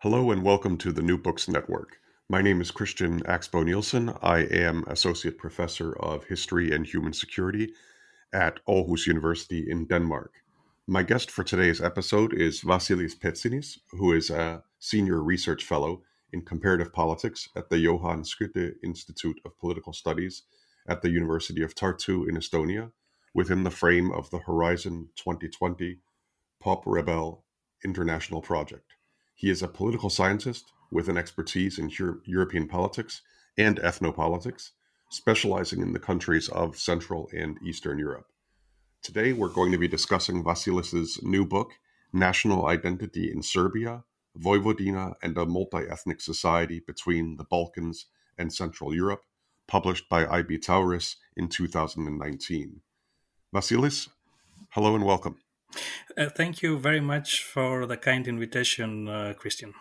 Hello and welcome to the New Books Network. My name is Christian Axboe Nielsen. I am Associate Professor of History and Human Security at Aarhus University in Denmark. My guest for today's episode is Vasilis Petsinis, who is a Senior Research Fellow in Comparative Politics at the Johan Skytte Institute of Political Studies at the University of Tartu in Estonia, within the frame of the Horizon 2020 POPREBEL International Project. He is a political scientist with an expertise in Euro- European politics and ethnopolitics, specializing in the countries of Central and Eastern Europe. Today, we're going to be discussing Vasilis's new book, National Identity in Serbia, Vojvodina and a Multi-Ethnic Society Between the Balkans and Central Europe, published by IB Tauris in 2019. Vasilis, hello and welcome. Uh, thank you very much for the kind invitation, uh, Christian.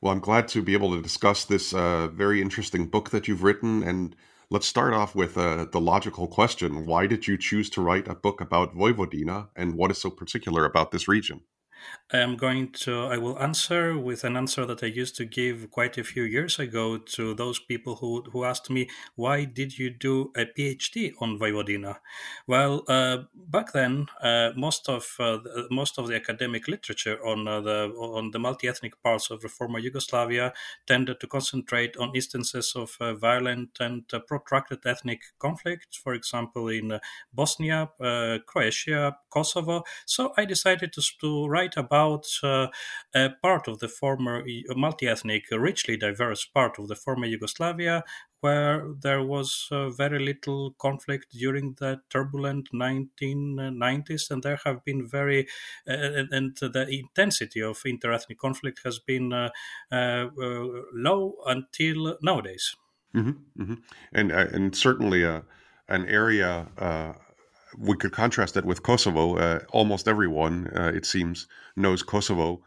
Well, I'm glad to be able to discuss this uh, very interesting book that you've written. And let's start off with uh, the logical question Why did you choose to write a book about Vojvodina, and what is so particular about this region? I'm going to, I will answer with an answer that I used to give quite a few years ago to those people who, who asked me, why did you do a PhD on Vojvodina? Well, uh, back then, uh, most of uh, most of the academic literature on uh, the on the multi-ethnic parts of the former Yugoslavia tended to concentrate on instances of uh, violent and uh, protracted ethnic conflict, for example, in Bosnia, Croatia, Kosovo. So I decided to, to write about uh, a part of the former multi ethnic, richly diverse part of the former Yugoslavia where there was uh, very little conflict during the turbulent 1990s, and there have been very uh, and the intensity of interethnic conflict has been uh, uh low until nowadays. Mm-hmm, mm-hmm. And uh, and certainly uh, an area we could contrast that with Kosovo. Uh, almost everyone, uh, it seems, knows Kosovo,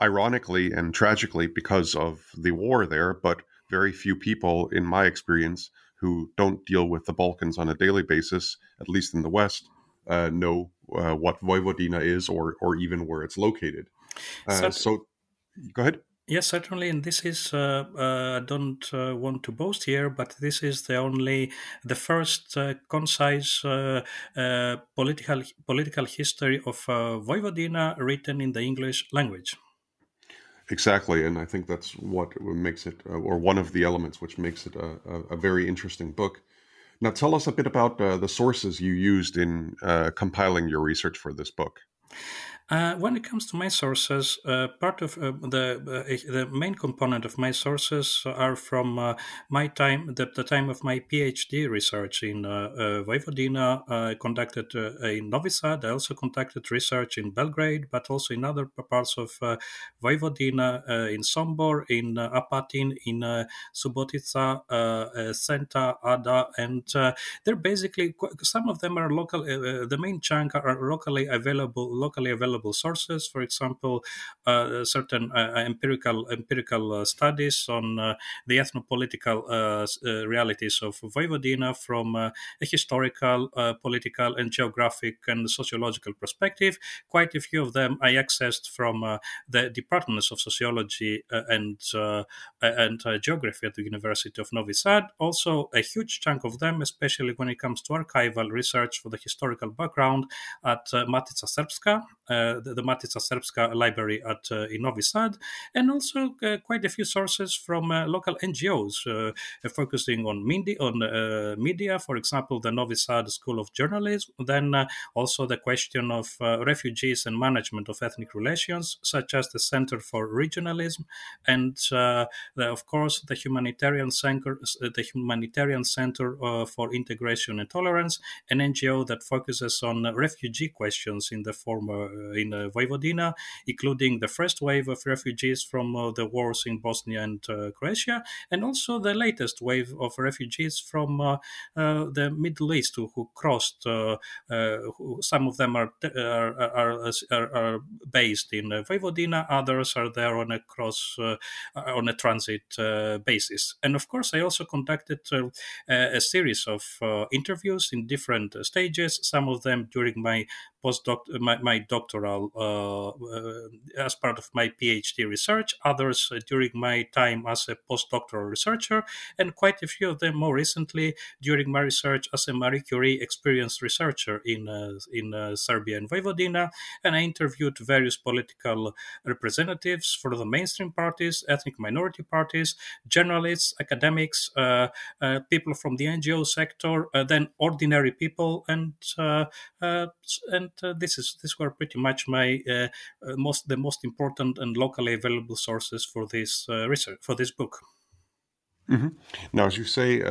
ironically and tragically because of the war there, but very few people, in my experience, who don't deal with the Balkans on a daily basis, at least in the West, uh, know uh, what Vojvodina is or, or even where it's located. Uh, so, go ahead. Yes, certainly, and this is uh, uh, I don't uh, want to boast here, but this is the only the first uh, concise uh, uh, political political history of Vojvodina written in the English language. Exactly, and I think that's what makes it, or one of the elements which makes it a, a, a very interesting book. Now, tell us a bit about the sources you used in compiling your research for this book. Uh, when it comes to my sources, uh, part of uh, the uh, the main component of my sources are from uh, my time, the, the, time of my PhD research in uh, Vojvodina. I conducted in Novi Sad. I also conducted research in Belgrade, but also in other parts of Vojvodina, in Sombor, in Apatin, in Subotica, Senta, Ada, and they're basically some of them are local. the main chunk are locally available, locally available available sources. For example, uh, certain uh, uh empirical empirical uh, studies on uh, the ethnopolitical uh, realities of Vojvodina from a historical, political, and geographic and sociological perspective. Quite a few of them I accessed from the departments of sociology and and geography at the University of Novi Sad. Also, a huge chunk of them, especially when it comes to archival research for the historical background at Matica Srpska, the, the Matica Srpska library at uh, in Novi Sad, and also uh, quite a few sources from uh, local NGOs uh, focusing on media, on uh, media, for example, the Novi Sad School of Journalism. Then uh, also the question of refugees and management of ethnic relations, such as the Center for Regionalism, and the, of course the humanitarian center, the humanitarian center for integration and tolerance, an NGO that focuses on refugee questions in the former in uh, Vojvodina, including the first wave of refugees from uh, the wars in Bosnia and uh, Croatia, and also the latest wave of refugees from the Middle East who, who crossed. Who, some of them are are, are, are, are based in Vojvodina, others are there on a cross on a transit basis. And of course, I also conducted a series of interviews in different stages. Some of them during my postdoc my, my doctoral uh, uh, as part of my PhD research, others uh, during my time as a postdoctoral researcher, and quite a few of them more recently during my research as a Marie Curie experienced researcher in in Serbia and Vojvodina. And I interviewed various political representatives for the mainstream parties, ethnic minority parties, journalists, academics, uh, uh, people from the NGO sector, uh, then ordinary people, and and and uh, this is this were pretty much my uh, uh, most the most important and locally available sources for this research for this book. Mm-hmm. Now, as you say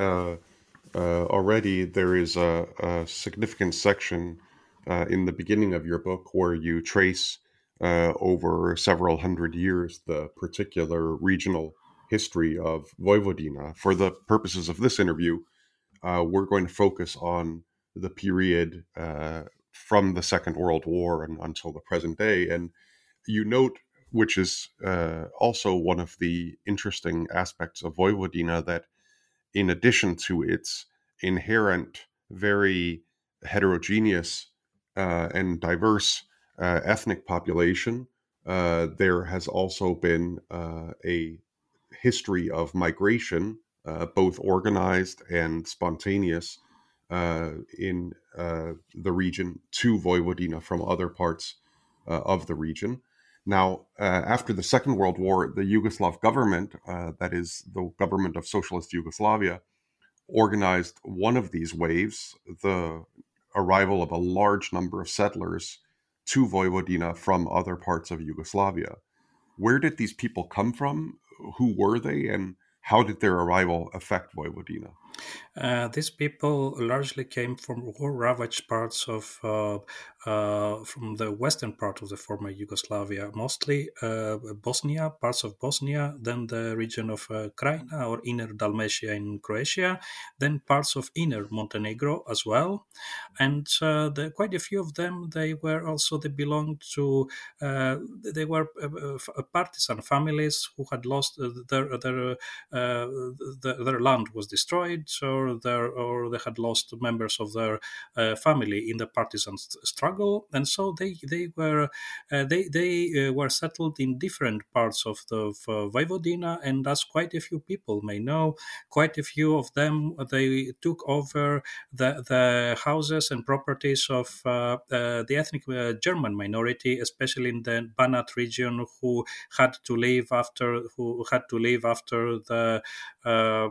already, there is a, a significant section in the beginning of your book where you trace uh, over several hundred years the particular regional history of Vojvodina. For the purposes of this interview, uh, we're going to focus on the period uh, from the Second World War and until the present day. And you note, which is uh, also one of the interesting aspects of Vojvodina, that in addition to its inherent, very heterogeneous uh, and diverse uh, ethnic population, uh, there has also been uh, a history of migration, uh, both organized and spontaneous, uh, in uh, the region to Vojvodina from other parts uh, of the region. Now, uh, after the Second World War, the Yugoslav government, uh, that is the government of Socialist Yugoslavia, organized one of these waves, the arrival of a large number of settlers to Vojvodina from other parts of Yugoslavia. Where did these people come from? Who were they? And how did their arrival affect Vojvodina? Uh, these people largely came from war-ravaged parts of uh, uh, from the western part of the former Yugoslavia, mostly uh, Bosnia, parts of Bosnia, then the region of Krajina or Inner Dalmatia in Croatia, then parts of Inner Montenegro as well, and the, quite a few of them they were also they belonged to they were partisan families who had lost their, their their land was destroyed or their or they had lost members of their uh, family in the partisan struggle, and so they they were uh, they they uh, were settled in different parts of the of, Vojvodina, and as quite a few people may know, quite a few of them they took over the the houses and properties of the ethnic German minority, especially in the Banat region, who had to leave after who had to leave after the uh,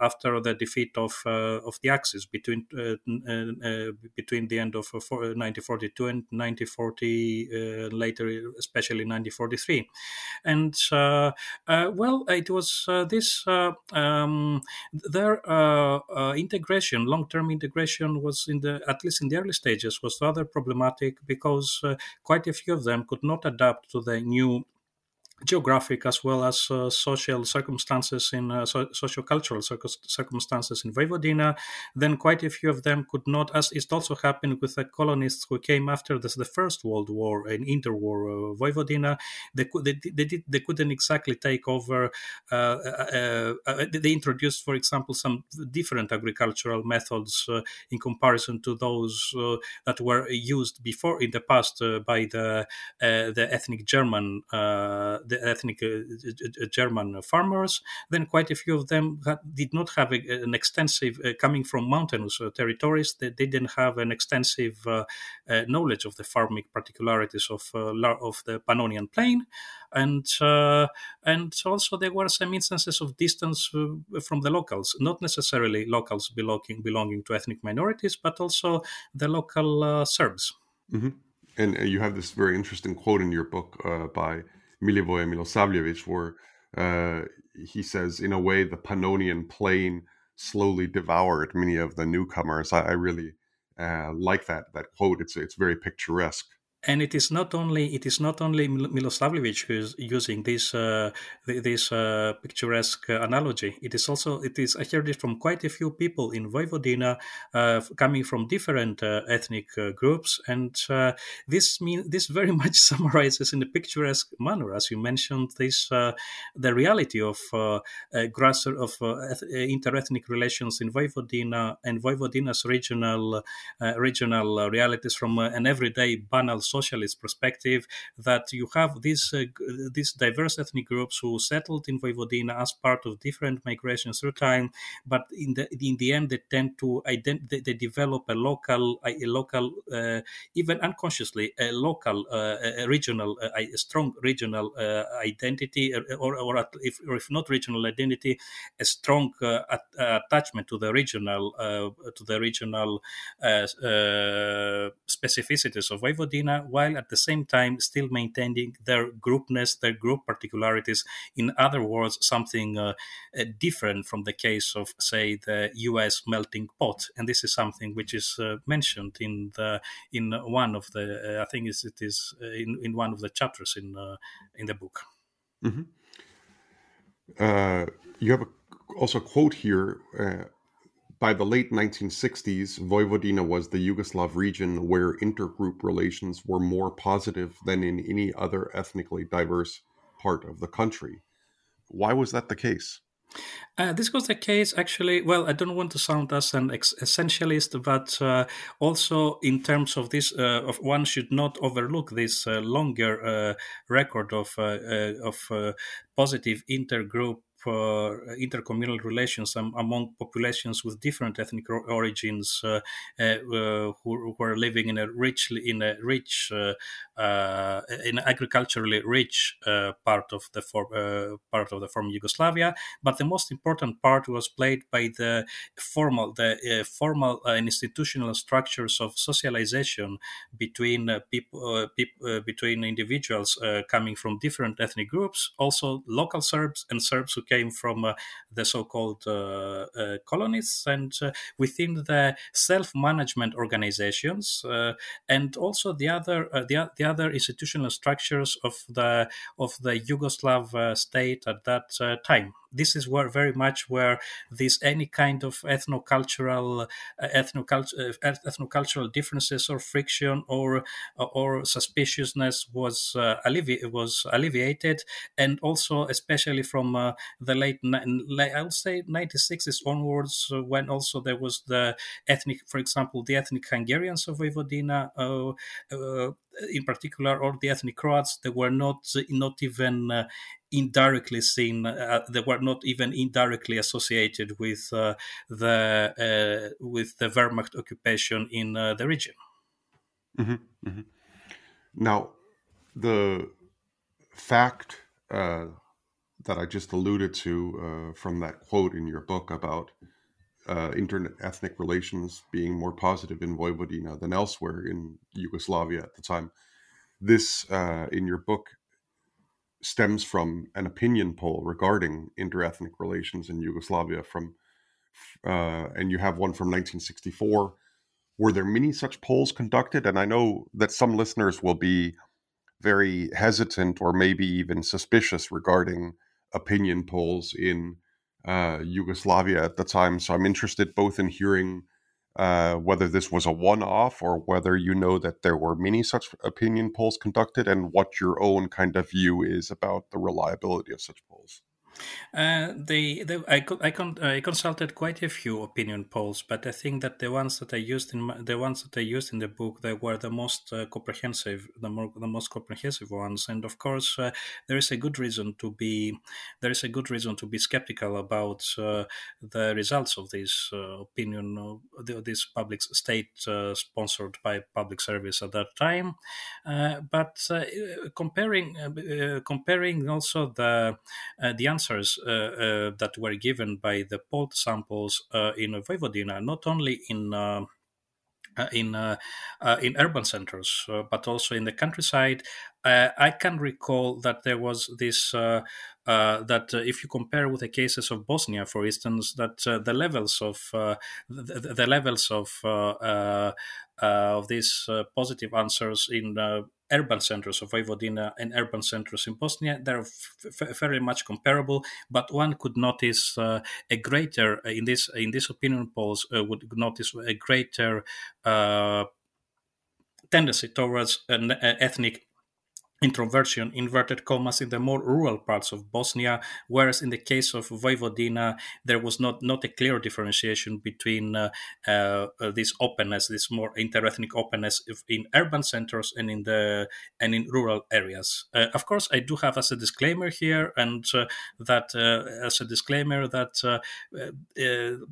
after the defeat of uh, of the Axis between uh, uh, uh between the end of uh, 1942 and 1940, later especially 1943, and well, it was this um, their integration, long-term integration, was in the at least in the early stages was rather problematic because quite a few of them could not adapt to the new geographic as well as uh, social circumstances in uh, so- socio-cultural circumstances in Vojvodina. Then quite a few of them could not, as it also happened with the colonists who came after this, the First World War and interwar uh, Vojvodina. They, could, they, they, did, they couldn't exactly take over. Uh, uh, uh, they introduced, for example, some different agricultural methods in comparison to those that were used before in the past by the the ethnic German the ethnic uh, German farmers. Then quite a few of them had, did not have a, an extensive, uh, coming from mountainous uh, territories, they, they, didn't have an extensive knowledge of the farming particularities of, of the Pannonian Plain. And, and also there were some instances of distance from the locals, not necessarily locals belonging, belonging to ethnic minorities, but also the local Serbs. Mm-hmm. And you have this very interesting quote in your book uh, by Milivoje Milosavljevic, where uh, he says, in a way, the Pannonian plain slowly devoured many of the newcomers. I, I really uh, like that that quote. It's it's very picturesque. And it is not only it is not only Miloslavljevic who is using this uh, this uh, picturesque analogy. It is also it is I heard it from quite a few people in Vojvodina, uh, coming from different uh, ethnic uh, groups, and uh, this mean this very much summarizes in a picturesque manner, as you mentioned, this the reality of grass of interethnic relations in Vojvodina and Vojvodina's regional regional realities from an everyday banal socialist perspective that you have these uh, these diverse ethnic groups who settled in Vojvodina as part of different migrations through time, but in the in the end they tend to ident- they, they develop a local a local uh, even unconsciously a local uh, a regional uh, a strong regional uh, identity or or, if, or if not regional identity a strong uh, attachment to the regional to the regional specificities of Vojvodina while at the same time still maintaining their groupness, their group particularities. In other words, something uh, uh, different from the case of, say, the U.S. melting pot. And this is something which is uh, mentioned in the in one of the uh, I think it is uh, in, in one of the chapters in in the book. Mm-hmm. you have a, also a quote here by the late 1960s, Vojvodina was the Yugoslav region where intergroup relations were more positive than in any other ethnically diverse part of the country. Why was that the case? Uh, this was the case, actually. Well, I don't want to sound as an ex- essentialist, but uh, also in terms of this, uh, of one should not overlook this uh, longer uh, record of uh, of positive intergroup Uh, intercommunal relations among populations with different ethnic origins uh, uh, who, who, are living in a rich in a rich uh, uh, in agriculturally rich part of the for, part of the former Yugoslavia. But the most important part was played by the formal the formal and institutional structures of socialization between people between individuals coming from different ethnic groups, also local Serbs and Serbs who came from uh, the so-called uh, uh, colonies and within the self-management organizations and also the other the, the other institutional structures of the of the Yugoslav state at that time this is where very much where this any kind of ethnocultural uh, ethnocultural uh, ethnocultural differences or friction or uh, or suspiciousness was uh, allevi- was alleviated. And also especially from uh, the late I would say 96s onwards uh, when also there was the ethnic for example the ethnic Hungarians of Vojvodina in particular or the ethnic Croats they were not not even indirectly seen, uh, they were not even indirectly associated with uh, the uh, with the Wehrmacht occupation in uh, the region. Mm-hmm, mm-hmm. Now, the fact uh, that I just alluded to uh, from that quote in your book about inter-ethnic relations being more positive in Vojvodina than elsewhere in Yugoslavia at the time. This, in your book, stems from an opinion poll regarding interethnic relations in Yugoslavia from uh, and you have one from 1964 were there many such polls conducted? And i know that some listeners will be very hesitant or maybe even suspicious regarding opinion polls in uh, yugoslavia at the time. So i'm interested both in hearing uh, whether this was a one off or whether you know that there were many such opinion polls conducted and what your own kind of view is about the reliability of such polls. Uh, I, I, con, I consulted quite a few opinion polls, but I think that the ones that I used in my, the ones that I used in the book they were the most uh, comprehensive, the more the most comprehensive ones. And of course, uh, there is a good reason to be there is a good reason to be skeptical about uh, the results of this uh, opinion, this public state sponsored by public service at that time. but comparing comparing also the the answer answers uh, uh, that were given by the polled samples uh, in Vojvodina, not only in uh, uh in uh, uh, in urban centers, uh, but also in the countryside. Uh, I can recall that there was this that if you compare with the cases of Bosnia, for instance, that the levels of the, the, levels of of these positive answers in urban centers of Vojvodina and urban centers in Bosnia. They're f- very much comparable, but one could notice uh, a greater in this in this opinion polls uh, would notice a greater uh, tendency towards an ethnic introversion, inverted commas, in the more rural parts of Bosnia, whereas in the case of Vojvodina, there was not, not a clear differentiation between uh, uh, this openness, this more interethnic openness in urban centers and in the and in rural areas. Uh, of course, I do have as a disclaimer here, and uh, that uh, as a disclaimer that uh,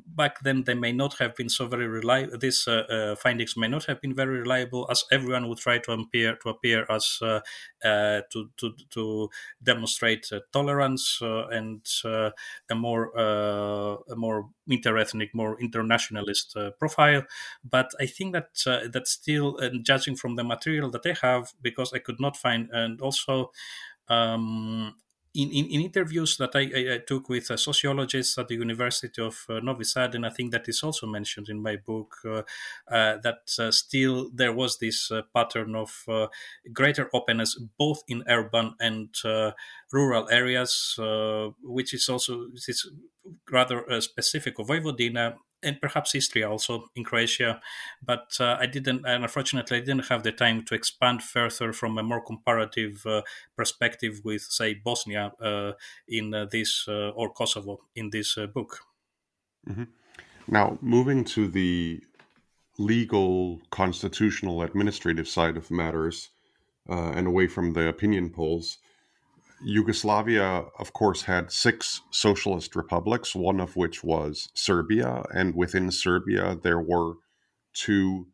back then they may not have been so very reliable. These findings may not have been very reliable, as everyone would try to appear to appear as to, to, to demonstrate uh, tolerance uh, and a more a more interethnic, more internationalist profile. But I think that that still, judging from the material that I have, because I could not find, and also um, in, in, in, interviews that I, I, took with sociologists at the University of uh, Novi Sad, and I think that is also mentioned in my book, uh, uh that uh, still there was this uh, pattern of greater openness both in urban and rural areas, which is also is rather specific of Vojvodina and perhaps history also in Croatia. But uh, I didn't, and unfortunately, I didn't have the time to expand further from a more comparative uh, perspective with, say, Bosnia uh, in uh, this uh, or Kosovo in this uh, book. Mm-hmm. Now, moving to the legal, constitutional, administrative side of matters, and away from the opinion polls. Yugoslavia, of course, had six socialist republics, one of which was Serbia. And within Serbia, there were two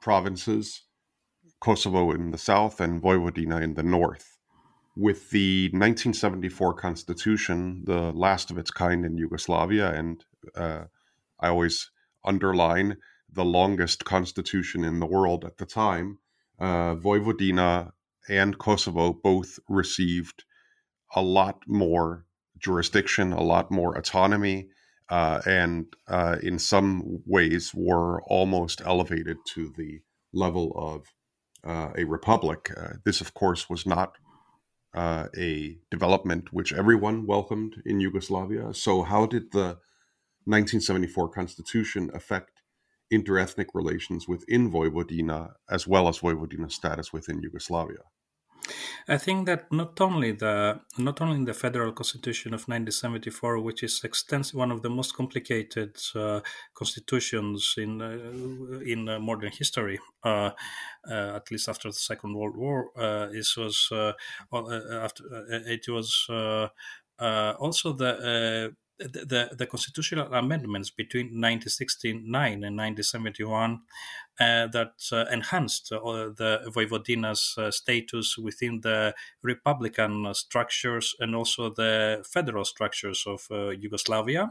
provinces Kosovo in the south and Vojvodina in the north. With the 1974 constitution, the last of its kind in Yugoslavia, and uh, I always underline the longest constitution in the world at the time, uh, Vojvodina and Kosovo both received a lot more jurisdiction, a lot more autonomy, uh, and uh, in some ways were almost elevated to the level of uh, a republic. Uh, this, of course, was not uh, a development which everyone welcomed in Yugoslavia. So, how did the 1974 constitution affect interethnic relations within Vojvodina as well as Vojvodina's status within Yugoslavia? I think that not only the not only the federal constitution of 1974, which is extensive, one of the most complicated uh, constitutions in uh, in uh, modern history, uh, uh, at least after the Second World War, uh, this was after it was also the the, the constitutional amendments between 1969 and 1971 uh, that uh, enhanced uh, the Vojvodina's uh, status within the republican structures and also the federal structures of uh, Yugoslavia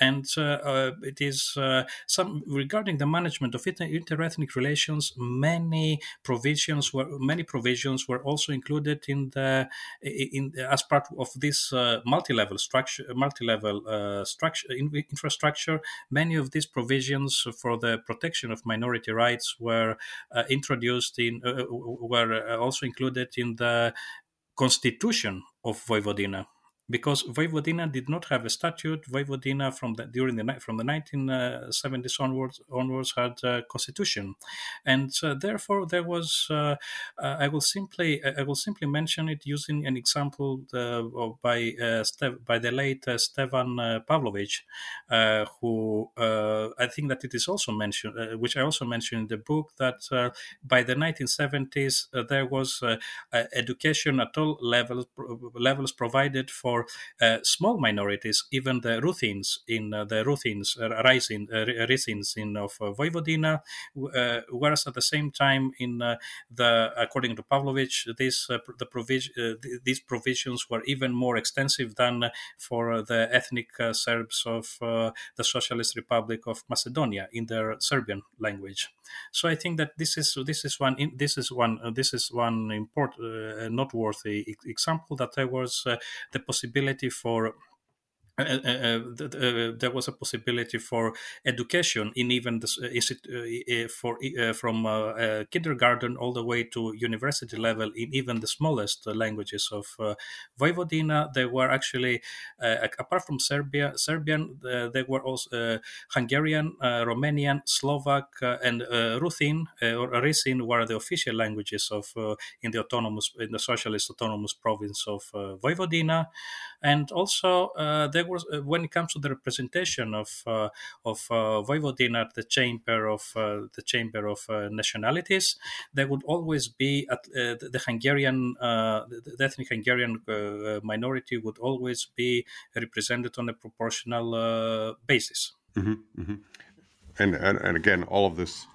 and uh, uh, it is uh, some regarding the management of inter- interethnic relations. Many provisions were many provisions were also included in the in as part of this multi-level structure, multi-level structure in, infrastructure. Many of these provisions for the protection of minority rights were introduced in were also included in the constitution of Vojvodina because Vojvodina did not have a statute. Vojvodina from the during the from the 1970s onwards onwards had a constitution, and uh, therefore there was. Uh, uh, I will simply I will simply mention it using an example uh, by uh, by the late uh, Stevan Pavlowitch, who I think that it is also mentioned, which I also mentioned in the book that by the 1970s there was education at all levels levels provided for for uh, small minorities, even the Ruthins in uh, the Ruthins, uh, rising Rysins in of Vojvodina, whereas at the same time in the according to Pavlowitch, this the provision these provisions were even more extensive than for the ethnic Serbs of the Socialist Republic of Macedonia in their Serbian language. So I think that this is this is one this is one this is one important uh, noteworthy example that there was uh, the possibility for uh, uh, Uh, uh, uh, there was a possibility for education in even this, is it for from kindergarten all the way to university level in even the smallest languages of Vojvodina. There were actually apart from Serbia, Serbian, there were also Hungarian, Romanian, Slovak, and Ruthin or Rusin were the official languages of in the autonomous in the socialist autonomous province of Vojvodina, and also there was uh, when it comes to the representation of uh, of uh, Vojvodina at the chamber of the chamber of nationalities, there would always be at the, Hungarian the ethnic Hungarian minority would always be represented on a proportional basis. Mm-hmm, mm-hmm. And, and and again, all of this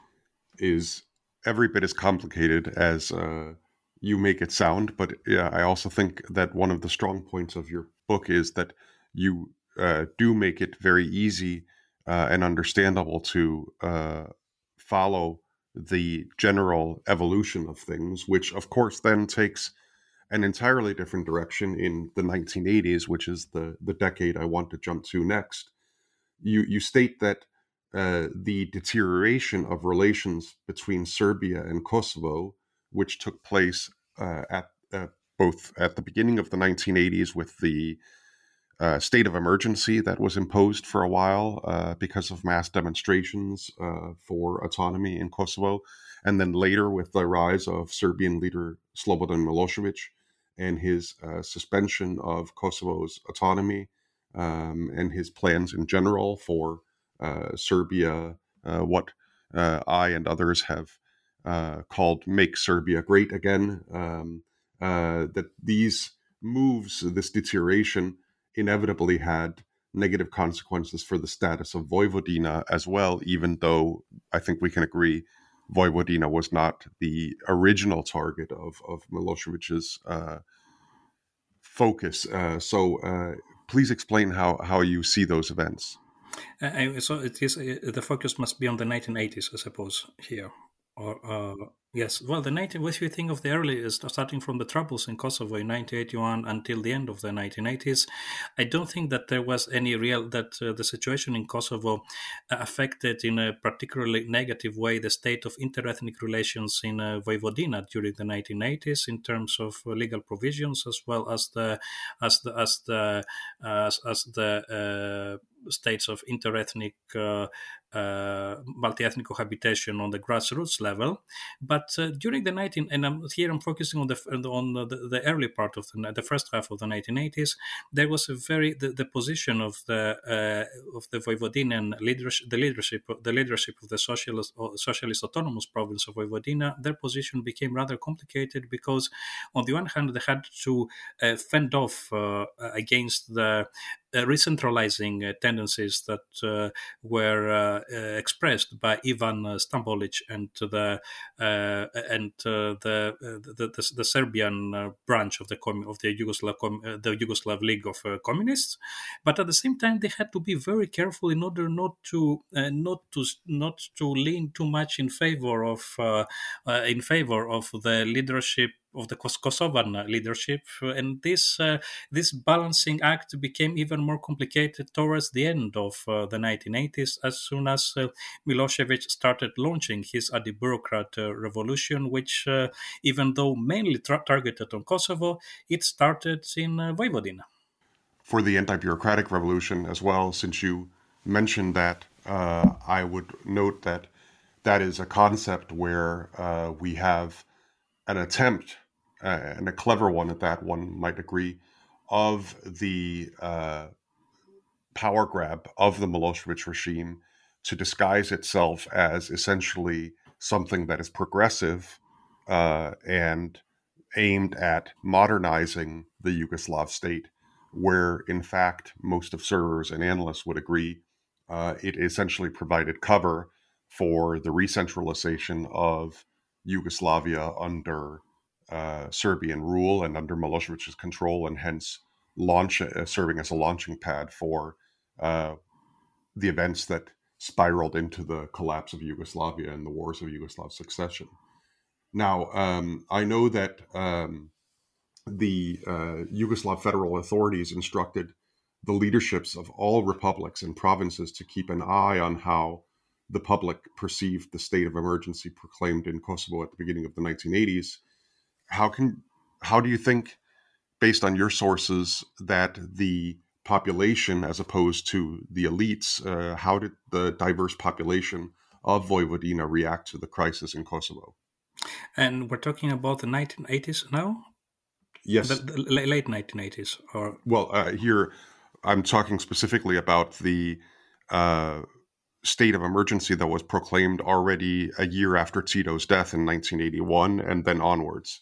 is every bit as complicated as uh, you make it sound. But yeah, I also think that one of the strong points of your book is that you uh, do make it very easy uh, and understandable to uh, follow the general evolution of things, which of course then takes an entirely different direction in the 1980s, which is the, the decade I want to jump to next. You, you state that uh, the deterioration of relations between Serbia and Kosovo, which took place uh, at uh, both at the beginning of the 1980s with the uh, state of emergency that was imposed for a while uh, because of mass demonstrations uh, for autonomy in Kosovo. And then later, with the rise of Serbian leader Slobodan Milosevic and his uh, suspension of Kosovo's autonomy um, and his plans in general for uh, Serbia, uh, what I and others have called Make Serbia Great Again, um, that these moves, this deterioration, inevitably had negative consequences for the status of Vojvodina as well, even though I think we can agree Vojvodina was not the original target of, of Milosevic's uh, focus. Uh, so uh, please explain how, how you see those events. Uh, so it is uh, the focus must be on the 1980s, I suppose, here. Or uh, Yes, well, the 19, what you think of the early, starting from the troubles in Kosovo in 1981 until the end of the 1980s, I don't think that there was any real, that uh, the situation in Kosovo uh, affected in a particularly negative way the state of interethnic relations in uh, Vojvodina during the 1980s in terms of uh, legal provisions as well as the, as the, as the, as, as the uh, states of interethnic uh, uh, multi-ethnic cohabitation on the grassroots level. But uh, during the 19 and I'm, here I'm focusing on the on the, the early part of the, the first half of the 1980s, there was a very the, the position of the uh, of the Vojvodinian leadership, the leadership the leadership of the socialist socialist autonomous province of Vojvodina, their position became rather complicated because on the one hand they had to uh, fend off uh, against the uh, Uh, recentralizing uh, tendencies that uh, were uh, uh, expressed by Ivan Stambolic and the and the, the, the, the Serbian branch of the of the Yugoslav the Yugoslav League of Communists, but at the same time they had to be very careful in order not to not to not to lean too much in favor of in favor of the leadership of the Kosovan leadership, and this uh, this balancing act became even more complicated towards the end of uh, the 1980s, as soon as uh, Milosevic started launching his anti-bureaucrat revolution, which, even though mainly tra- targeted on Kosovo, it started in Vojvodina. For the anti-bureaucratic revolution as well, since you mentioned that, uh, I would note that that is a concept where uh, we have an attempt uh, and a clever one at that, one might agree, of the uh, power grab of the Milosevic regime to disguise itself as essentially something that is progressive uh, and aimed at modernizing the Yugoslav state, where in fact most observers and analysts would agree uh, it essentially provided cover for the re-centralization of Yugoslavia under uh, Serbian rule and under Milosevic's control, and hence launch uh, serving as a launching pad for uh, the events that spiraled into the collapse of Yugoslavia and the wars of Yugoslav succession. Now, um, I know that um, the uh, Yugoslav federal authorities instructed the leaderships of all republics and provinces to keep an eye on how the public perceived the state of emergency proclaimed in Kosovo at the beginning of the 1980s. How can how do you think, based on your sources, that the population, as opposed to the elites, uh, how did the diverse population of Vojvodina react to the crisis in Kosovo? And we're talking about the 1980s now. Yes, the, the late 1980s, or well, uh, here I'm talking specifically about the uh, state of emergency that was proclaimed already a year after Tito's death in 1981 and then onwards.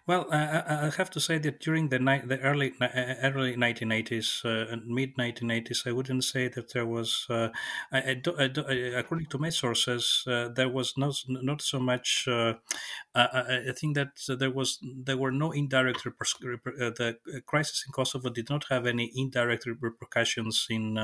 Well, uh, I have to say that during the ni- the early uh, early 1980s uh, and mid 1980s, I wouldn't say that there was. Uh, I, I do, I do, according to my sources, uh, there was not not so much. Uh, I think that there was there were no indirect reper- the crisis in Kosovo did not have any indirect repercussions in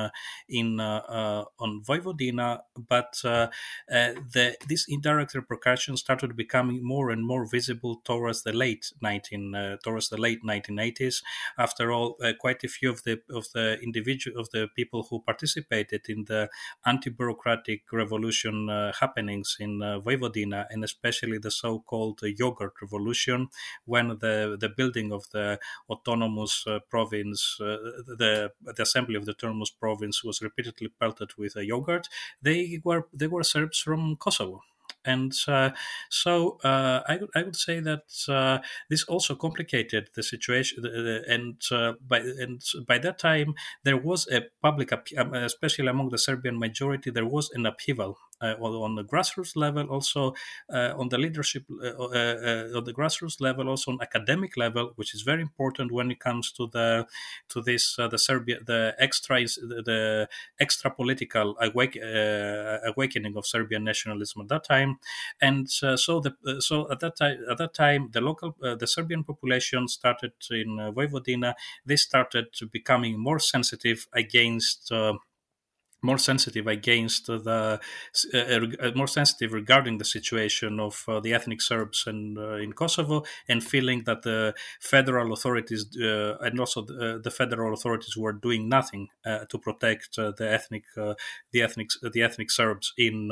in on Vojvodina, but the these indirect repercussions started becoming more and more visible towards the late 19 uh, towards the late 1980s. After all, uh, quite a few of the of the individual of the people who participated in the anti-bureaucratic revolution uh, happenings in Vojvodina, and especially the so-called yogurt revolution, when the the building of the autonomous province, the the assembly of the autonomous province was repeatedly pelted with yogurt. They were they were Serbs from Kosovo and uh, so uh, I, I would say that uh, this also complicated the situation and by and by that time there was a public um, especially among the serbian majority there was an upheaval uh, on the grassroots level, also uh, on the leadership, uh, uh, uh, on the grassroots level, also on academic level, which is very important when it comes to the to this uh, the Serbia the extra the extra political awake, awakening of Serbian nationalism at that time, and so the so at that time at that time the local the Serbian population started in Vojvodina. They started becoming more sensitive against more sensitive against the uh, uh, more sensitive regarding the situation of uh, the ethnic Serbs and uh, in Kosovo, and feeling that the federal authorities uh, and also the, uh, the, federal authorities were doing nothing to protect the ethnic the ethnic the ethnic Serbs in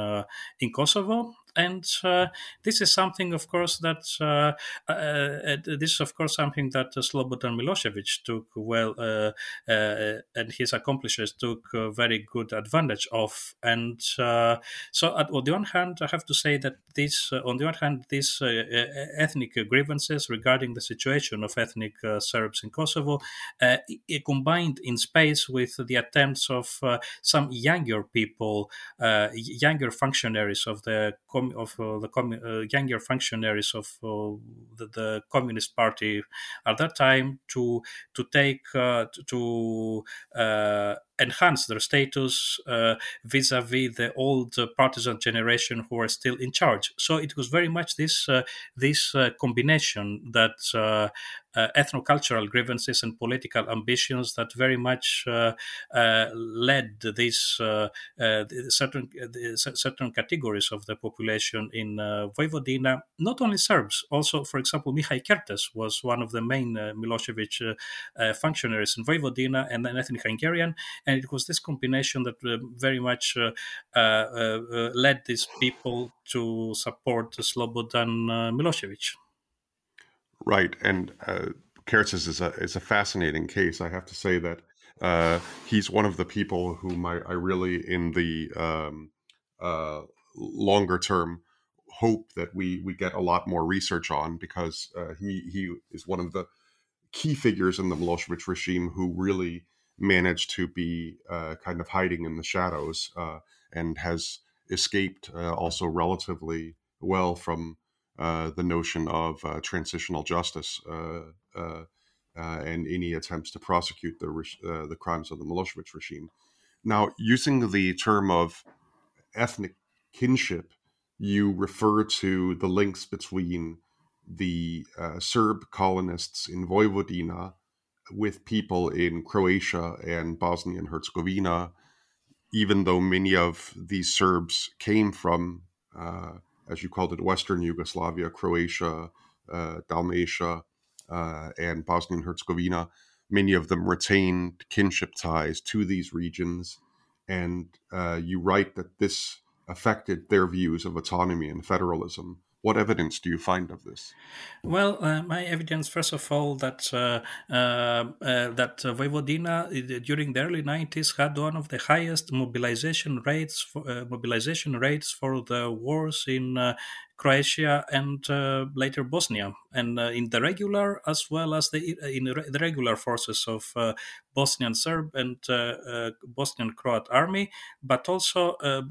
in Kosovo, and uh, this is something, of course, that uh, uh, uh this is, of course, something that uh, Slobodan Milosevic took well, uh, and his accomplices took very good advantage of. And so, on the one hand, I have to say that this, on the one hand, these ethnic grievances regarding the situation of ethnic Serbs in Kosovo, combined in space with the attempts of some younger people, younger functionaries of the com- of uh, the com- uh, younger functionaries of uh, the, the, Communist Party at that time to to take to enhance their status uh, vis-a-vis the old uh, partisan generation who are still in charge. So it was very much this uh, this combination that uh, ethnocultural grievances and political ambitions that very much uh, uh, led uh, uh, these certain certain categories of the population in uh, Vojvodina, not only Serbs, also, for example, Mihalj Kertes was one of the main Milosevic functionaries in Vojvodina and an ethnic Hungarian, and it was this combination that very much led these people to support Slobodan Milosevic. Right, and uh, is a is a fascinating case. I have to say that uh, he's one of the people whom I, I really, in the um, uh, longer term, hope that we we get a lot more research on because uh, he he is one of the key figures in the Milosevic regime who really managed to be uh, kind of hiding in the shadows uh, and has escaped uh, also relatively well from uh, the notion of uh, transitional justice uh, and any attempts to prosecute the the crimes of the Milosevic regime. Now, using the term of ethnic kinship, you refer to the links between the uh, Serb colonists in Vojvodina with people in Croatia and Bosnia and Herzegovina, even though many of these Serbs came from uh, as you called it, Western Yugoslavia, Croatia, uh, Dalmatia, uh, and Bosnia and Herzegovina. many of them retained kinship ties to these regions. And uh, you write that this affected their views of autonomy and federalism. What evidence do you find of this? Well, uh, my evidence, first of all, that uh, uh, uh that Vojvodina during the early '90s had one of the highest mobilization rates for, uh, mobilization rates for the wars in uh, Croatia and uh, later Bosnia, and uh, in the regular as well as the in the regular forces of uh, Bosnian Serb and uh, uh, Bosnian Croat army, but also uh,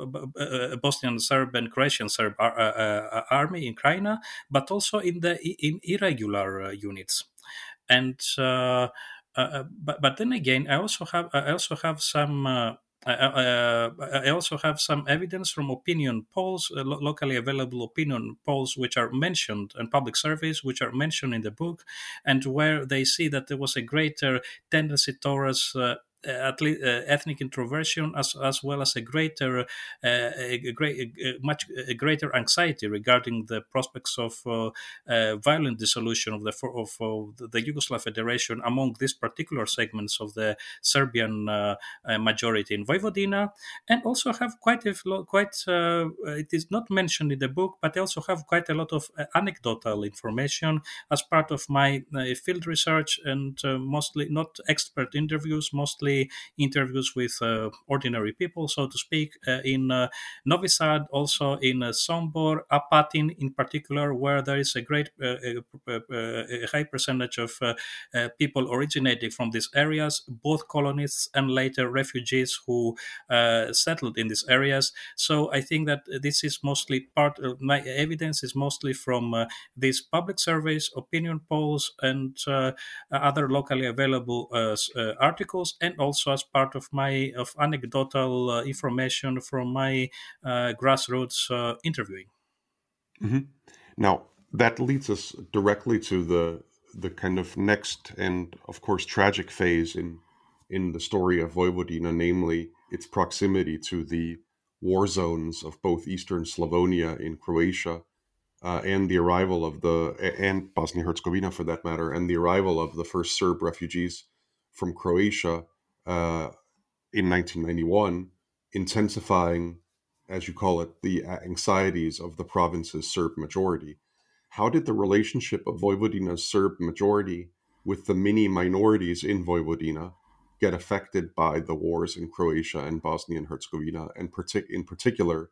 Bosnian Serb and Croatian Serb army in Krajina, but also in the in irregular units, and. but, but then again, I also have I also have some I, I, also have some evidence from opinion polls, uh, lo- locally available opinion polls, which are mentioned, and public surveys, which are mentioned in the book, and where they see that there was a greater tendency towards uh, uh, Uh, at least uh, ethnic introversion as as well as a greater uh, a great much a greater anxiety regarding the prospects of uh, uh, violent dissolution of the of, of the Yugoslav Federation among these particular segments of the Serbian majority in Vojvodina, and also have quite a quite it is not mentioned in the book, but I also have quite a lot of anecdotal information as part of my field research and mostly not expert interviews, mostly interviews with uh, ordinary people, so to speak, uh, in uh, Novi Sad, also in Sombor, Apatin in particular, where there is a great, a, high percentage of people originating from these areas, both colonists and later refugees who settled in these areas. So I think that this is mostly part of my evidence is mostly from uh, these public surveys, opinion polls, and uh, other locally available uh, articles, and also as part of my of anecdotal uh, information from my uh, grassroots uh, interviewing. Mm-hmm. Now that leads us directly to the the kind of next and of course tragic phase in in the story of Vojvodina, namely its proximity to the war zones of both Eastern Slavonia in Croatia uh, and the arrival of the and Bosnia Herzegovina for that matter, and the arrival of the first Serb refugees from Croatia uh, in 1991, intensifying, as you call it, the anxieties of the province's Serb majority. How did the relationship of Vojvodina's Serb majority with the many minorities in Vojvodina get affected by the wars in Croatia and Bosnia and Herzegovina? And partic- in particular,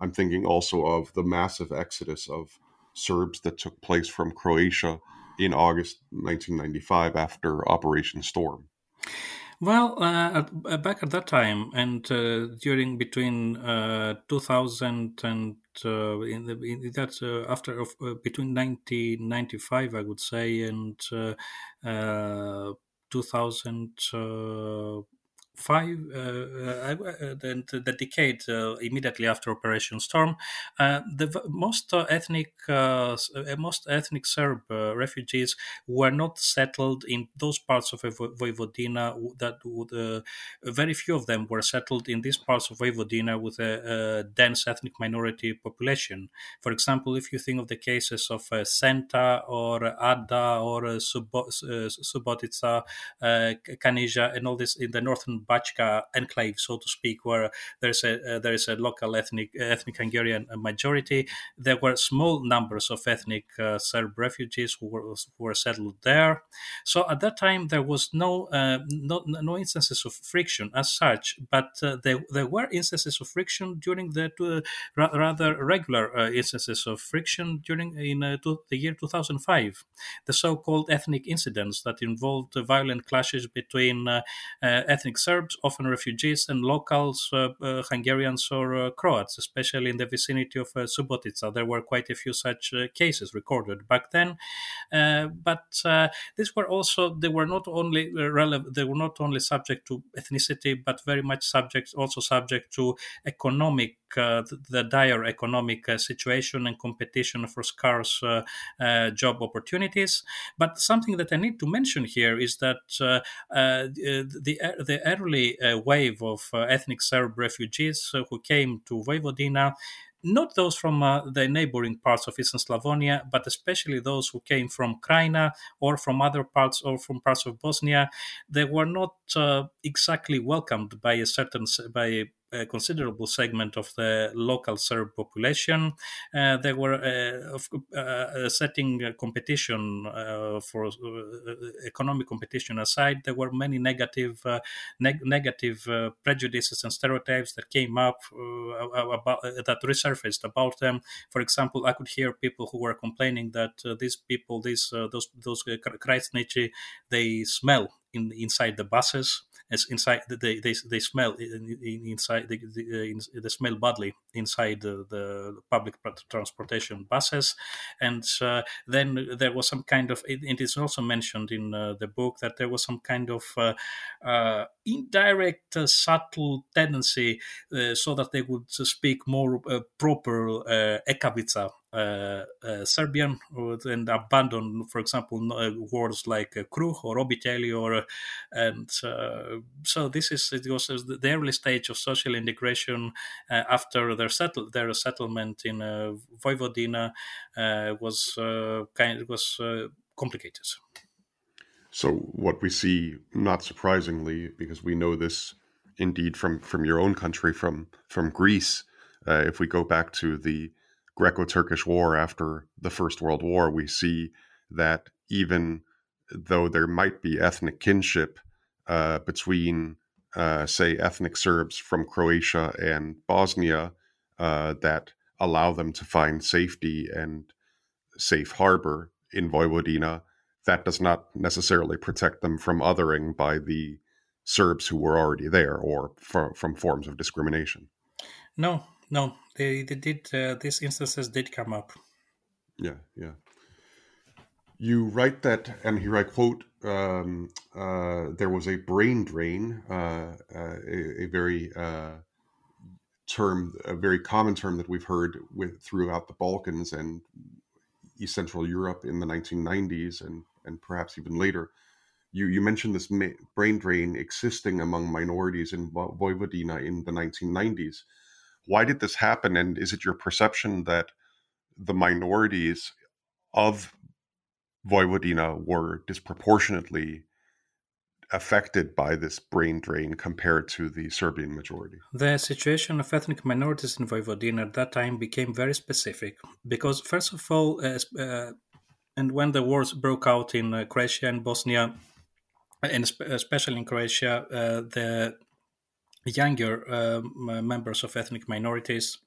I'm thinking also of the massive exodus of Serbs that took place from Croatia in August 1995 after Operation Storm. Well, uh, uh, back at that time and uh, during between uh, 2000 and uh, in, in that uh, after of, between 1995, I would say, and 2000 five uh, uh, uh the, the, decade uh, immediately after Operation Storm, uh, the most ethnic most ethnic Serb refugees were not settled in those parts of Vojvodina. That would, very few of them were settled in these parts of Vojvodina with a, a, dense ethnic minority population. For example, if you think of the cases of Senta or Ada or Subotica, Kanjiža, and all this in the northern Bačka enclave, so to speak, where there's a uh, there is a local ethnic ethnic Hungarian majority. There were small numbers of ethnic uh, Serb refugees who were who were settled there. So at that time there was no uh, no, no instances of friction as such, but uh, there there were instances of friction during the rather regular uh, instances of friction during in uh, the year 2005, the so-called ethnic incidents that involved violent clashes between ethnic Serbs Serbs, often refugees, and locals, uh, uh, Hungarians or uh, Croats, especially in the vicinity of Subotica. There were quite a few such cases recorded back then. but these were also they were not only relevant they were not only subject to ethnicity, but very much subject also subject to economic the dire economic uh, situation and competition for scarce uh, job opportunities. But something that I need to mention here is that the the early wave of ethnic Serb refugees who came to Vojvodina not those from uh, the neighboring parts of Eastern Slavonia, but especially those who came from Krajina or from other parts or from parts of Bosnia, they were not uh, exactly welcomed by a certain by a considerable segment of the local Serb population. Uh, they were uh, uh, uh, setting competition uh, for uh, economic competition aside. There were many negative neg- negative prejudices and stereotypes that came up about that resurfaced about them. For example, I could hear people who were complaining that these people, these those those Krajisnici, they smell in inside the buses inside they they, they smell in, in, inside they, they, they, smell badly inside the, the, public transportation buses. And uh, then there was some kind of it is also mentioned in uh, the book that there was some kind of uh, uh indirect uh, subtle tendency uh, so that they would speak more proper uh, Ekavica uh, uh, Uh, uh, Serbian uh, and abandon, for example, uh, words like kruh or obitelji, or and so this is it was the early stage of social integration after their settle their settlement in Vojvodina was kind it was complicated. So what we see, not surprisingly, because we know this indeed from from your own country, from from Greece. Uh, if we go back to the Greco Turkish War after the First World War, we see that even though there might be ethnic kinship uh, between, uh, say, ethnic Serbs from Croatia and Bosnia uh, that allow them to find safety and safe harbor in Vojvodina, that does not necessarily protect them from othering by the Serbs who were already there or from, from forms of discrimination. No, no, they, they did. Uh, these instances did come up. Yeah, yeah. You write that, and here I quote: um, uh, "There was a brain drain, uh, uh a, a, very uh, term, a very common term that we've heard with throughout the Balkans and East Central Europe in the 1990s, and and perhaps even later." You, you mentioned this ma- brain drain existing among minorities in Vojvodina in the 1990s why did this happen? And is it your perception that the minorities of Vojvodina were disproportionately affected by this brain drain compared to the Serbian majority? The situation of ethnic minorities in Vojvodina at that time became very specific because, first of all, uh, uh, and when the wars broke out in uh, Croatia and Bosnia, and especially in Croatia, uh, the younger uh, members of ethnic minorities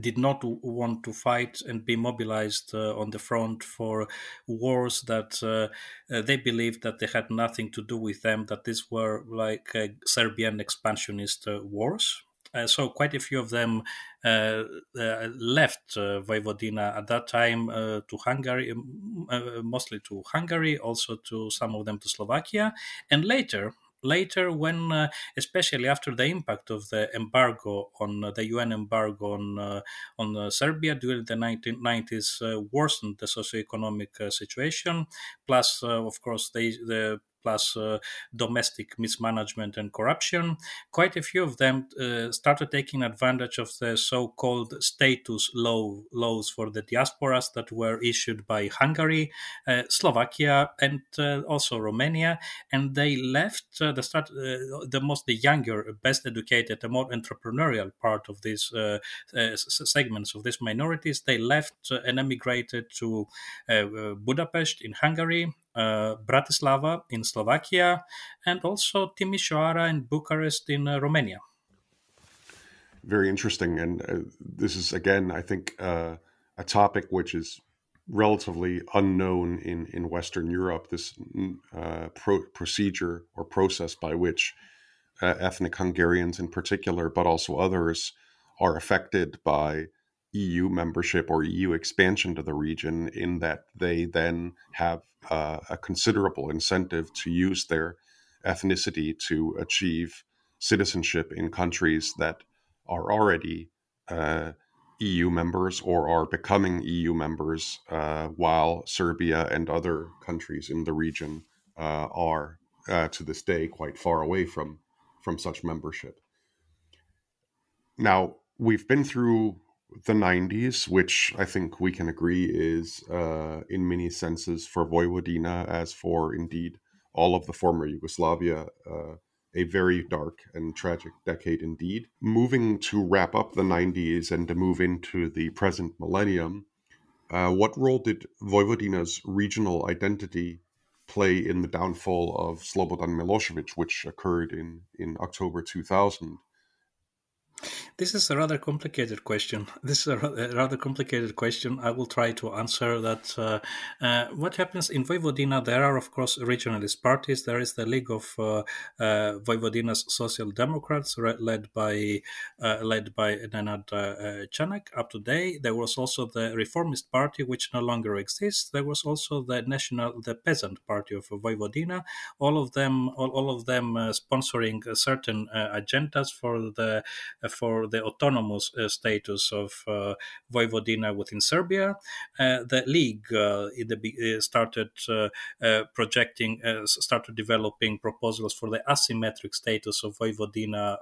did not want to fight and be mobilized uh, on the front for wars that uh, uh, they believed that they had nothing to do with them that these were like uh, serbian expansionist uh, wars. Uh, so quite a few of them left Vojvodina at that time to Hungary, mostly to Hungary, also to some of them to Slovakia, and later later when uh, especially after the impact of the embargo on uh, the UN embargo on uh, on uh, Serbia during the 1990s uh, worsened the socioeconomic uh, situation. Plus of course they, the plus uh, domestic mismanagement and corruption. Quite a few of them uh, started taking advantage of the so-called status law laws for the diasporas that were issued by Hungary, uh, Slovakia, and uh, also Romania, and they left uh, the start uh, the most the younger, best educated, the more entrepreneurial part of these segments of these minorities. They left and emigrated to Budapest in Hungary, Bratislava in Slovakia, and also Timisoara and Bucharest in uh, Romania. Very interesting. And uh, this is, again, I think, uh, a topic which is relatively unknown in, in Western Europe this uh, pro- procedure or process by which uh, ethnic Hungarians in particular, but also others, are affected by EU membership or EU expansion to the region, in that they then have uh, a considerable incentive to use their ethnicity to achieve citizenship in countries that are already uh, EU members or are becoming EU members, uh, while Serbia and other countries in the region uh, are uh, to this day quite far away from from such membership. Now we've been through the 90s, which I think we can agree is, uh, in many senses, for Vojvodina, as for indeed all of the former Yugoslavia, uh, a very dark and tragic decade indeed. Moving to wrap up the 90s and to move into the present millennium, uh, what role did Vojvodina's regional identity play in the downfall of Slobodan Milosevic, which occurred in, in October 2000? This is a rather complicated question. This is a rather complicated question. I will try to answer that. Uh, uh, what happens in Vojvodina? There are, of course, regionalist parties. There is the League of uh, uh Vojvodina's Social Democrats, led by uh, led by Nenad uh, Čanak. Up to date, there was also the Reformist Party, which no longer exists. There was also the National, the Peasant Party of Vojvodina. All of them, all, all of them sponsoring certain agendas for the for the autonomous uh, status of uh, Vojvodina within Serbia. Uh, the league uh, the, uh, started uh, projecting, started developing proposals for the asymmetric status of Vojvodina,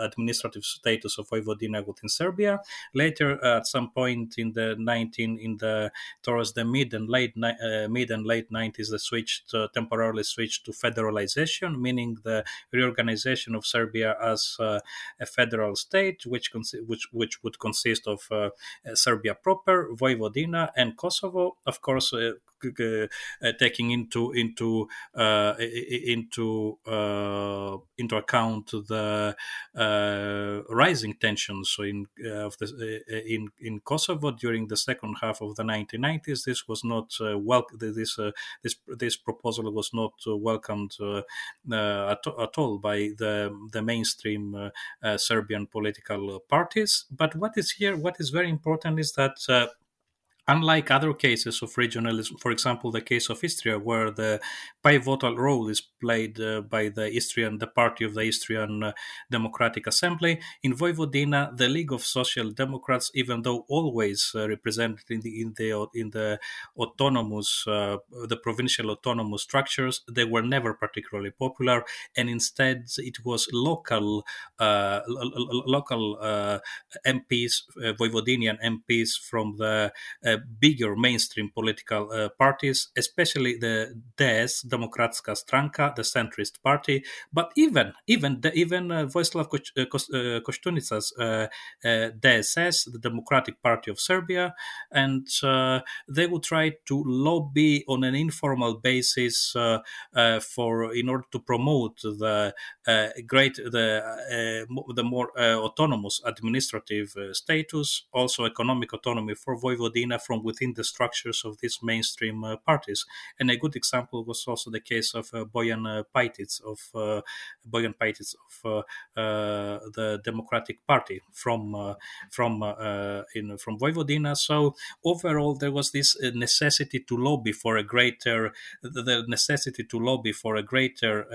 administrative status of Vojvodina within Serbia. Later, at some point in the 19 in the towards the mid and late mid and late 90s, they switched temporarily switched to federalization, meaning the reorganization of Serbia as a federal state, which which which would consist of uh, Serbia proper, Vojvodina, and Kosovo. Of course, uh, Uh, uh, taking into into uh, into uh, into account the uh, rising tensions in of the in in Kosovo during the second half of the 1990s. This was not well. This this this proposal was not welcomed at, at all by the the mainstream Serbian political parties. But what is here? What is very important is that Unlike other cases of regionalism, for example, the case of Istria, where the pivotal role is played uh, by the Istrian, the party of the Istrian uh, Democratic Assembly, in Vojvodina, the League of Social Democrats, even though always uh, represented in the in the in the autonomous, uh, the provincial autonomous structures, they were never particularly popular, and instead it was local uh, local uh, MPs, Vojvodinian MPs from the bigger mainstream political uh, parties, especially the DS, Demokratska Stranka, the centrist party, but even even the, even uh, Vojislav Koštunica's uh, uh, uh DSS, the Democratic Party of Serbia, and uh, they would try to lobby on an informal basis for in order to promote the great the the more autonomous administrative status, also economic autonomy for Vojvodina from within the structures of these mainstream uh, parties. And a good example was also the case of uh, Bojan uh, Pajtic of uh, Bojan Pajtic of uh, uh, the Democratic Party from from in from Vojvodina. So overall, there was this necessity to lobby for a greater the necessity to lobby for a greater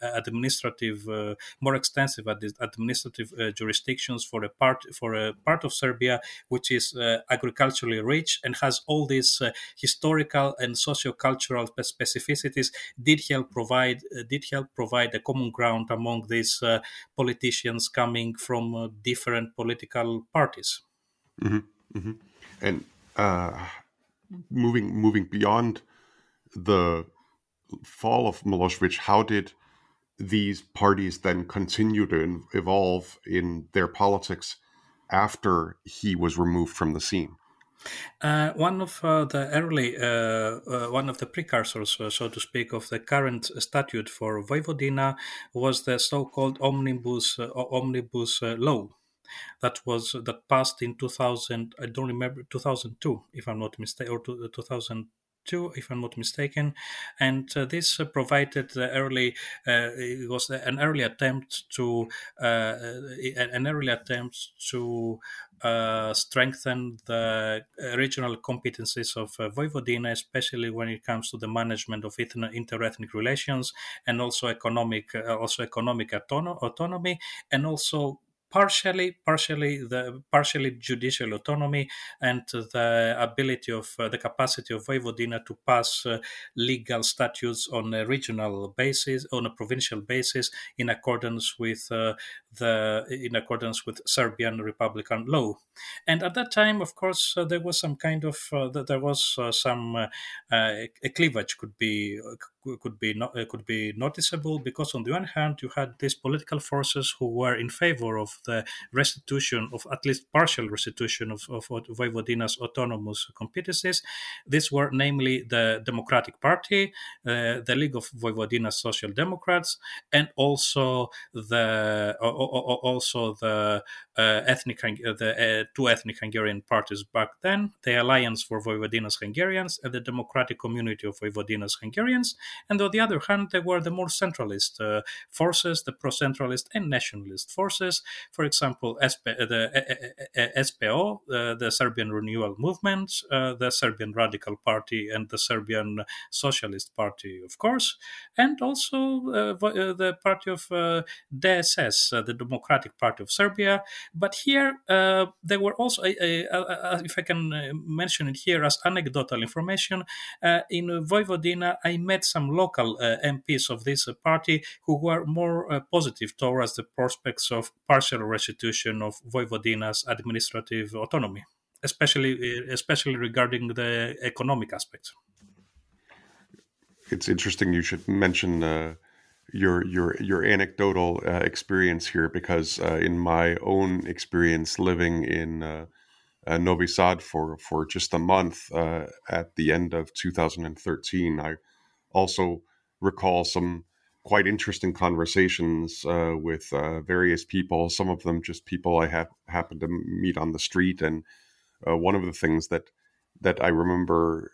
administrative, more extensive administrative jurisdictions for a part for a part of Serbia which is agriculturally rich and has all these uh, historical and socio-cultural specificities did help provide uh, did help provide a common ground among these uh, politicians coming from different political parties mm-hmm. Mm-hmm. and uh, moving moving beyond the fall of Milosevic how did these parties then continue to evolve in their politics after he was removed from the scene uh, one of uh, the early, uh, uh one of the precursors, uh, so to speak, of the current statute for Vojvodina was the so-called omnibus uh, omnibus law that was that passed in 2000. I don't remember 2002, if I'm not mistaken, or 2000 two, if I'm not mistaken. And uh, this uh, provided the early, uh, it was an early attempt to, an early attempt to uh, strengthen the regional competencies of uh, Vojvodina, especially when it comes to the management of interethnic relations and also economic, uh, also economic autonomy, and also partially partially the partially judicial autonomy and the ability of uh, the capacity of Vojvodina to pass uh, legal statutes on a regional basis on a provincial basis in accordance with uh, the in accordance with Serbian republican law. And at that time of course uh, there was some kind of uh, there was uh, some a cleavage could be could be not, could be noticeable because on the one hand you had these political forces who were in favor of the restitution of at least partial restitution of, of Vojvodina's autonomous competencies. These were namely the Democratic Party, uh, the League of Vojvodina Social Democrats, and also the uh, also the uh, ethnic the uh, two ethnic Hungarian parties back then: the Alliance for Vojvodina's Hungarians and the Democratic Community of Vojvodina's Hungarians. And on the other hand, there were the more centralist uh, forces, the pro-centralist and nationalist forces. For example, SP, uh, the uh, uh, SPO, the Serbian Renewal Movement, the Serbian Radical Party, and the Serbian Socialist Party, of course, and also the party of DSS, the Democratic Party of Serbia. But here, uh, there were also, uh, uh, if I can mention it here as anecdotal information, in Vojvodina, I met some local MPs of this party who were more positive towards the prospects of partial restitution of Vojvodina's administrative autonomy, especially especially regarding the economic aspects. It's interesting you should mention uh, your your your anecdotal uh, experience here because uh, in my own experience living in uh, uh Novi Sad for for just a month uh, at the end of 2013, I also recall some quite interesting conversations uh, with various people. Some of them just people I have happened to meet on the street, and one of the things that that I remember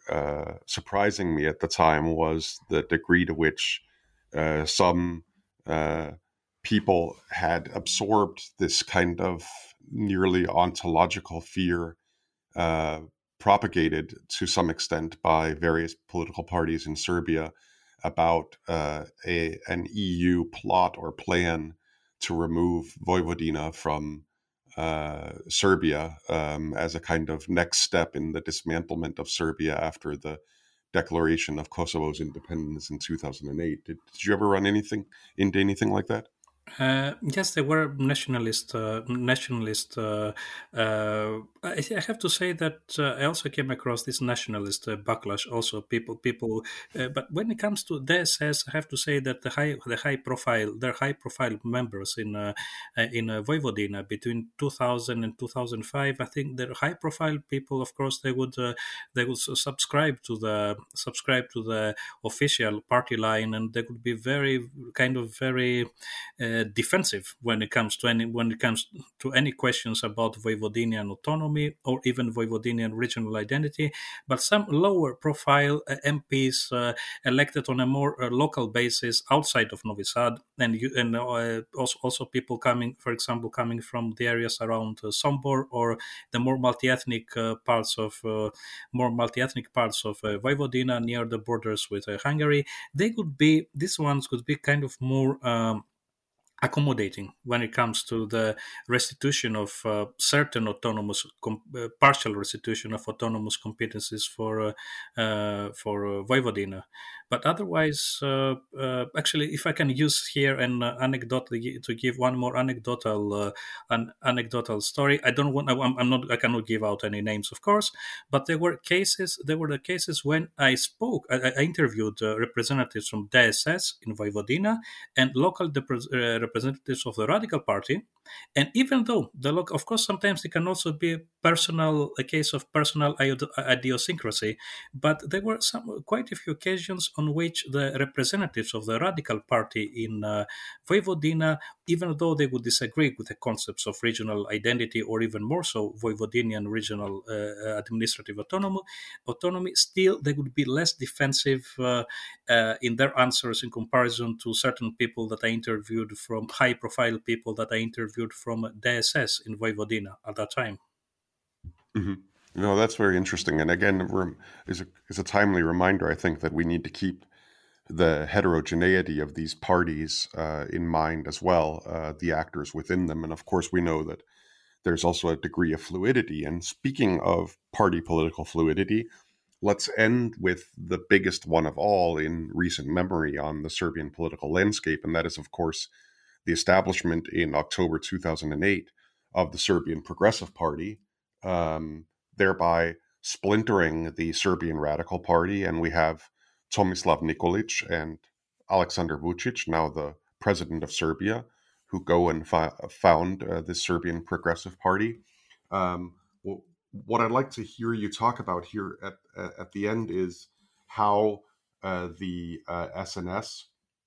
surprising me at the time was the degree to which uh, some uh, people had absorbed this kind of nearly ontological fear uh, propagated to some extent by various political parties in Serbia about uh, a, an EU plot or plan to remove Vojvodina from uh, Serbia um, as a kind of next step in the dismantlement of Serbia after the declaration of Kosovo's independence in 2008. Did, did you ever run anything into anything like that? Uh, yes, there were nationalist. Uh, nationalist. Uh, uh I, I, have to say that uh, I also came across this nationalist uh, backlash. Also, people, people. but when it comes to DSS, I have to say that the high, the high profile, their high profile members in in Vojvodina between 2000 and 2005, I think they're high profile people. Of course, they would they would subscribe to the subscribe to the official party line, and they would be very kind of very. Uh, defensive when it comes to any when it comes to any questions about Vojvodinian autonomy or even Vojvodinian regional identity. But some lower profile uh, MPs uh, elected on a more local basis outside of Novi Sad, and you, and also also people coming, for example, coming from the areas around Sombor or the more multi-ethnic parts of more multi-ethnic parts of Vojvodina near the borders with Hungary. They could be these ones could be kind of more um, accommodating when it comes to the restitution of uh, certain autonomous com- uh, partial restitution of autonomous competencies for uh, uh for uh, Vojvodina but otherwise, uh, actually, if I can use here an anecdote to give one more anecdotal an anecdotal story, I don't want. I'm, I'm, not. I cannot give out any names, of course. But there were cases. There were the cases when I spoke. I, I interviewed representatives from DSS in Vojvodina and local uh, representatives of the Radical Party. And even though the look, of course, sometimes it can also be a personal, a case of personal idiosyncrasy, but there were some quite a few occasions on which the representatives of the radical party in uh, Vojvodina, even though they would disagree with the concepts of regional identity or even more so Vojvodinian regional uh, uh administrative autonomy, autonomy, still they would be less defensive uh, uh, in their answers in comparison to certain people that I interviewed from high-profile people that I interviewed from DSS in Vojvodina at that time. Mm-hmm. No, that's very interesting. And again, is a is a timely reminder. I think that we need to keep the heterogeneity of these parties uh, in mind as well, uh, the actors within them. And of course, we know that there's also a degree of fluidity. And speaking of party political fluidity, let's end with the biggest one of all in recent memory on the Serbian political landscape. And that is, of course, the establishment in October 2008 of the Serbian Progressive Party, um, thereby splintering the Serbian Radical Party. And we have Tomislav Nikolic and Alexander Vucic, now the president of Serbia, who go and found uh, the Serbian Progressive Party. Um, what I'd like to hear you talk about here at at the end is how uh, the uh, SNS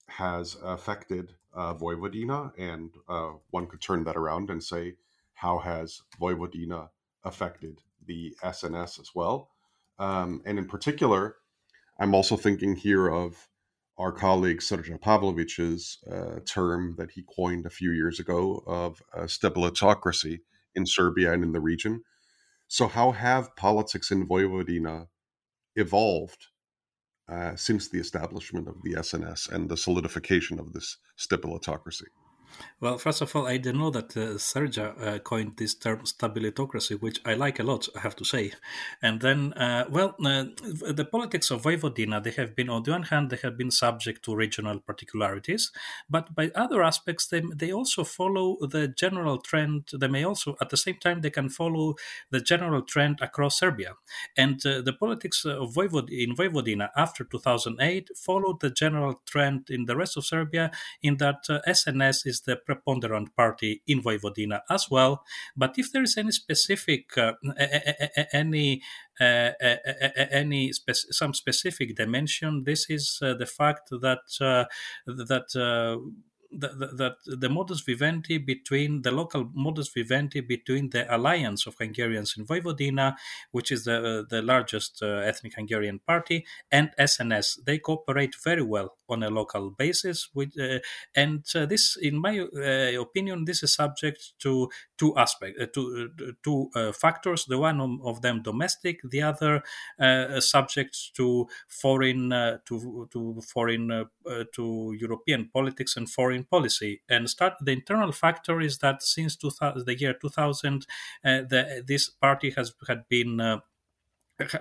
has affected uh, Vojvodina, and uh, one could turn that around and say, how has Vojvodina affected the SNS as well? Um, and in particular, I'm also thinking here of our colleague Srdja Pavlovic's uh, term that he coined a few years ago of uh, stabilitocracy in Serbia and in the region. So, how have politics in Vojvodina evolved uh, since the establishment of the SNS and the solidification of this stabilitocracy? Well, first of all, I didn't know that uh, uh, coined this term stabilitocracy, which I like a lot, I have to say. And then, uh, well, uh, the politics of Vojvodina, they have been, on the one hand, they have been subject to regional particularities, but by other aspects, they, they also follow the general trend. They may also, at the same time, they can follow the general trend across Serbia. And uh, the politics of Vojvod- in Vojvodina after 2008 followed the general trend in the rest of Serbia in that SNS uh, is the preponderant party in Vojvodina as well. But if there is any specific, uh, any uh, any spe- some specific dimension, this is uh, the fact that uh, that uh, that the the modus vivendi between the local modus vivendi between the alliance of Hungarians in Vojvodina, which is the the largest uh, ethnic Hungarian party, and SNS, they cooperate very well on a local basis. With uh, and uh, this, in my uh, opinion, this is subject to two aspects, uh, to uh, two factors. The one of them domestic, the other subject to foreign to to foreign to European politics and foreign policy. And start the internal factor is that since 2000, the year 2000, uh, the, this party has had been uh,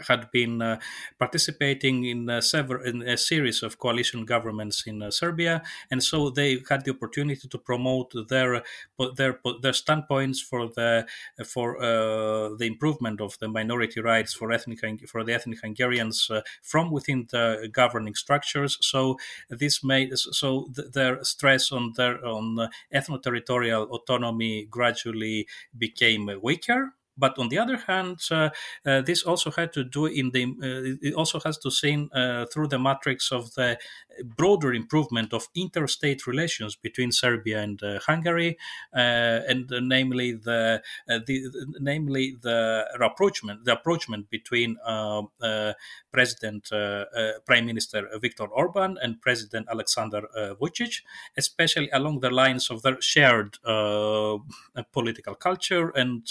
had been uh, participating in uh, several in a series of coalition governments in uh, Serbia, and so they had the opportunity to promote their their their standpoints for the for uh, the improvement of the minority rights for ethnic for the ethnic Hungarians uh, from within the governing structures. So this made so th- their stress on their on ethno-territorial autonomy gradually became weaker but on the other hand, uh, uh, this also had to do in the uh, it also has to seen through the matrix of the broader improvement of interstate relations between Serbia and uh, Hungary, uh, and uh, namely the, uh, the namely the rapprochement the approachment between um, uh, President Prime Minister Viktor Orban and President Alexander Vucic, especially along the lines of their shared political culture and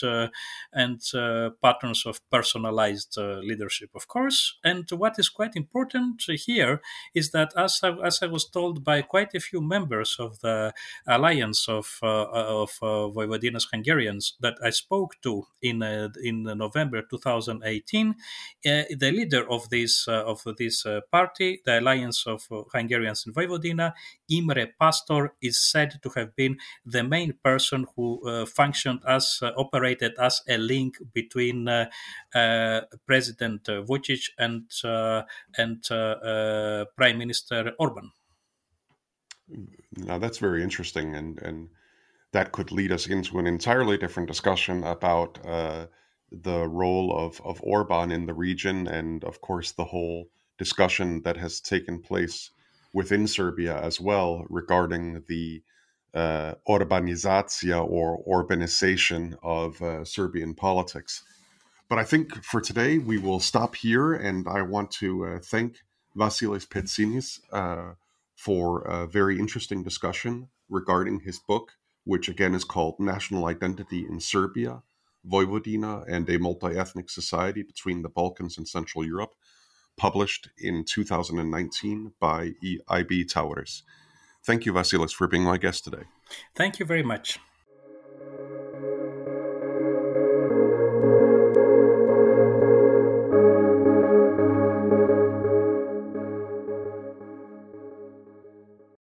and uh, patterns of personalized uh, leadership, of course. And what is quite important here is that, as I, as I was told by quite a few members of the alliance of uh, of Vojvodina's Hungarians that I spoke to in in November 2018, the leader of this of this party, the alliance of Hungarians in Vojvodina, Imre Pastor, is said to have been the main person who uh, functioned as uh, operated as a link between uh, uh, President Vucic and and Prime Minister Orban. Now that's very interesting, and and that could lead us into an entirely different discussion about uh, the role of, of Orban in the region, and of course the whole discussion that has taken place within Serbia as well regarding the uh, Orbanization of uh, Serbian politics. But I think for today we will stop here, and I want to uh, thank Vasilis Petsinis uh, for a very interesting discussion regarding his book, which again is called National Identity in Serbia, Vojvodina, and a Multi Ethnic Society Between the Balkans and Central Europe, published in 2019 by IB Tauris. Thank you, Vasilis, for being my guest today. Thank you very much.